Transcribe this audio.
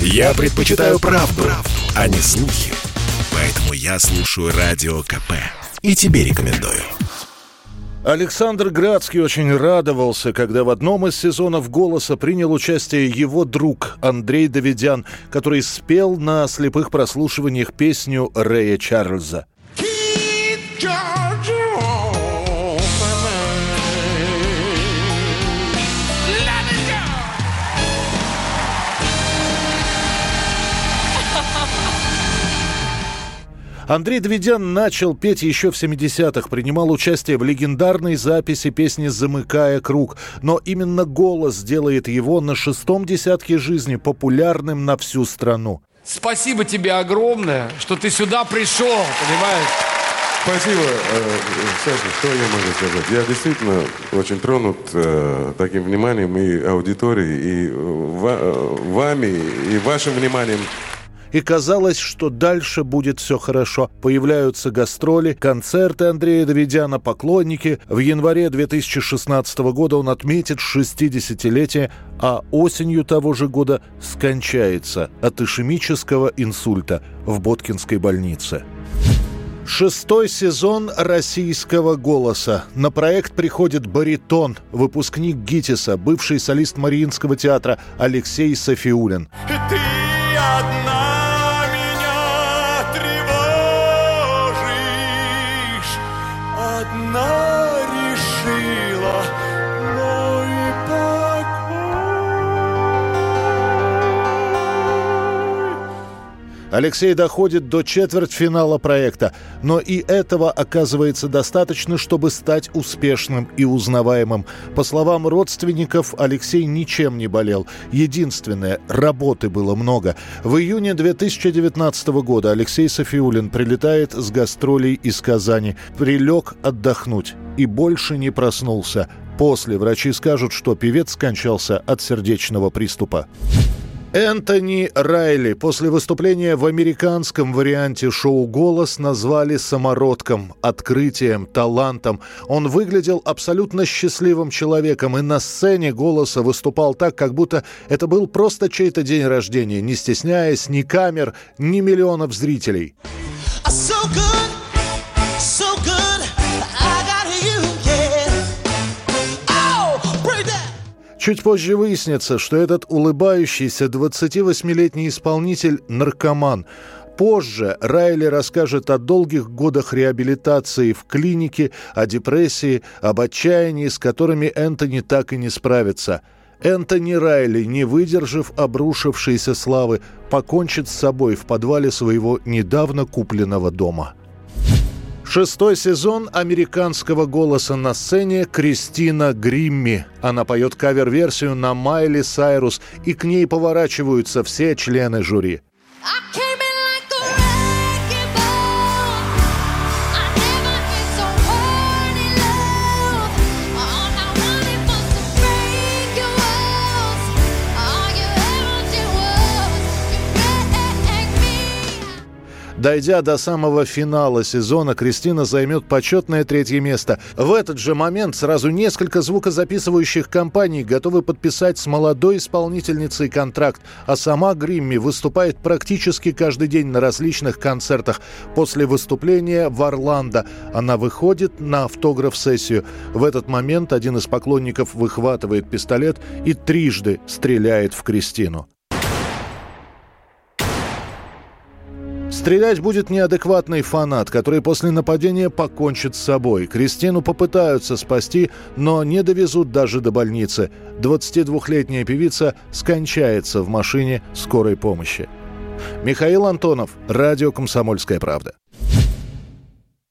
Я предпочитаю правду, правду, а не слухи. Поэтому я слушаю Радио КП. И тебе рекомендую. Александр Градский очень радовался, когда в одном из сезонов «Голоса» принял участие его друг Андрей Давидян, который спел на слепых прослушиваниях песню Рэя Чарльза. Андрей Дведян начал петь еще в 70-х, принимал участие в легендарной записи песни «Замыкая круг». Но именно голос делает его на шестом десятке жизни популярным на всю страну. Спасибо тебе огромное, что ты сюда пришел, понимаешь? Спасибо, э, Саша, что я могу сказать? Я действительно очень тронут э, таким вниманием и аудиторией, и э, вами, и вашим вниманием и казалось, что дальше будет все хорошо. Появляются гастроли, концерты Андрея Давидяна, поклонники. В январе 2016 года он отметит 60-летие, а осенью того же года скончается от ишемического инсульта в Боткинской больнице. Шестой сезон «Российского голоса». На проект приходит баритон, выпускник ГИТИСа, бывший солист Мариинского театра Алексей Софиулин. Ты одна она решила. Алексей доходит до четвертьфинала проекта, но и этого оказывается достаточно, чтобы стать успешным и узнаваемым. По словам родственников, Алексей ничем не болел. Единственное, работы было много. В июне 2019 года Алексей Софиулин прилетает с гастролей из Казани. Прилег отдохнуть и больше не проснулся. После врачи скажут, что певец скончался от сердечного приступа. Энтони Райли после выступления в американском варианте шоу «Голос» назвали самородком, открытием, талантом. Он выглядел абсолютно счастливым человеком и на сцене «Голоса» выступал так, как будто это был просто чей-то день рождения, не стесняясь ни камер, ни миллионов зрителей. So good, Чуть позже выяснится, что этот улыбающийся 28-летний исполнитель – наркоман. Позже Райли расскажет о долгих годах реабилитации в клинике, о депрессии, об отчаянии, с которыми Энтони так и не справится. Энтони Райли, не выдержав обрушившейся славы, покончит с собой в подвале своего недавно купленного дома. Шестой сезон американского голоса на сцене Кристина Гримми. Она поет кавер-версию на Майли Сайрус, и к ней поворачиваются все члены жюри. I Дойдя до самого финала сезона, Кристина займет почетное третье место. В этот же момент сразу несколько звукозаписывающих компаний готовы подписать с молодой исполнительницей контракт, а сама Гримми выступает практически каждый день на различных концертах. После выступления в Орландо она выходит на автограф-сессию. В этот момент один из поклонников выхватывает пистолет и трижды стреляет в Кристину. Стрелять будет неадекватный фанат, который после нападения покончит с собой. Кристину попытаются спасти, но не довезут даже до больницы. 22-летняя певица скончается в машине скорой помощи. Михаил Антонов, Радио «Комсомольская правда».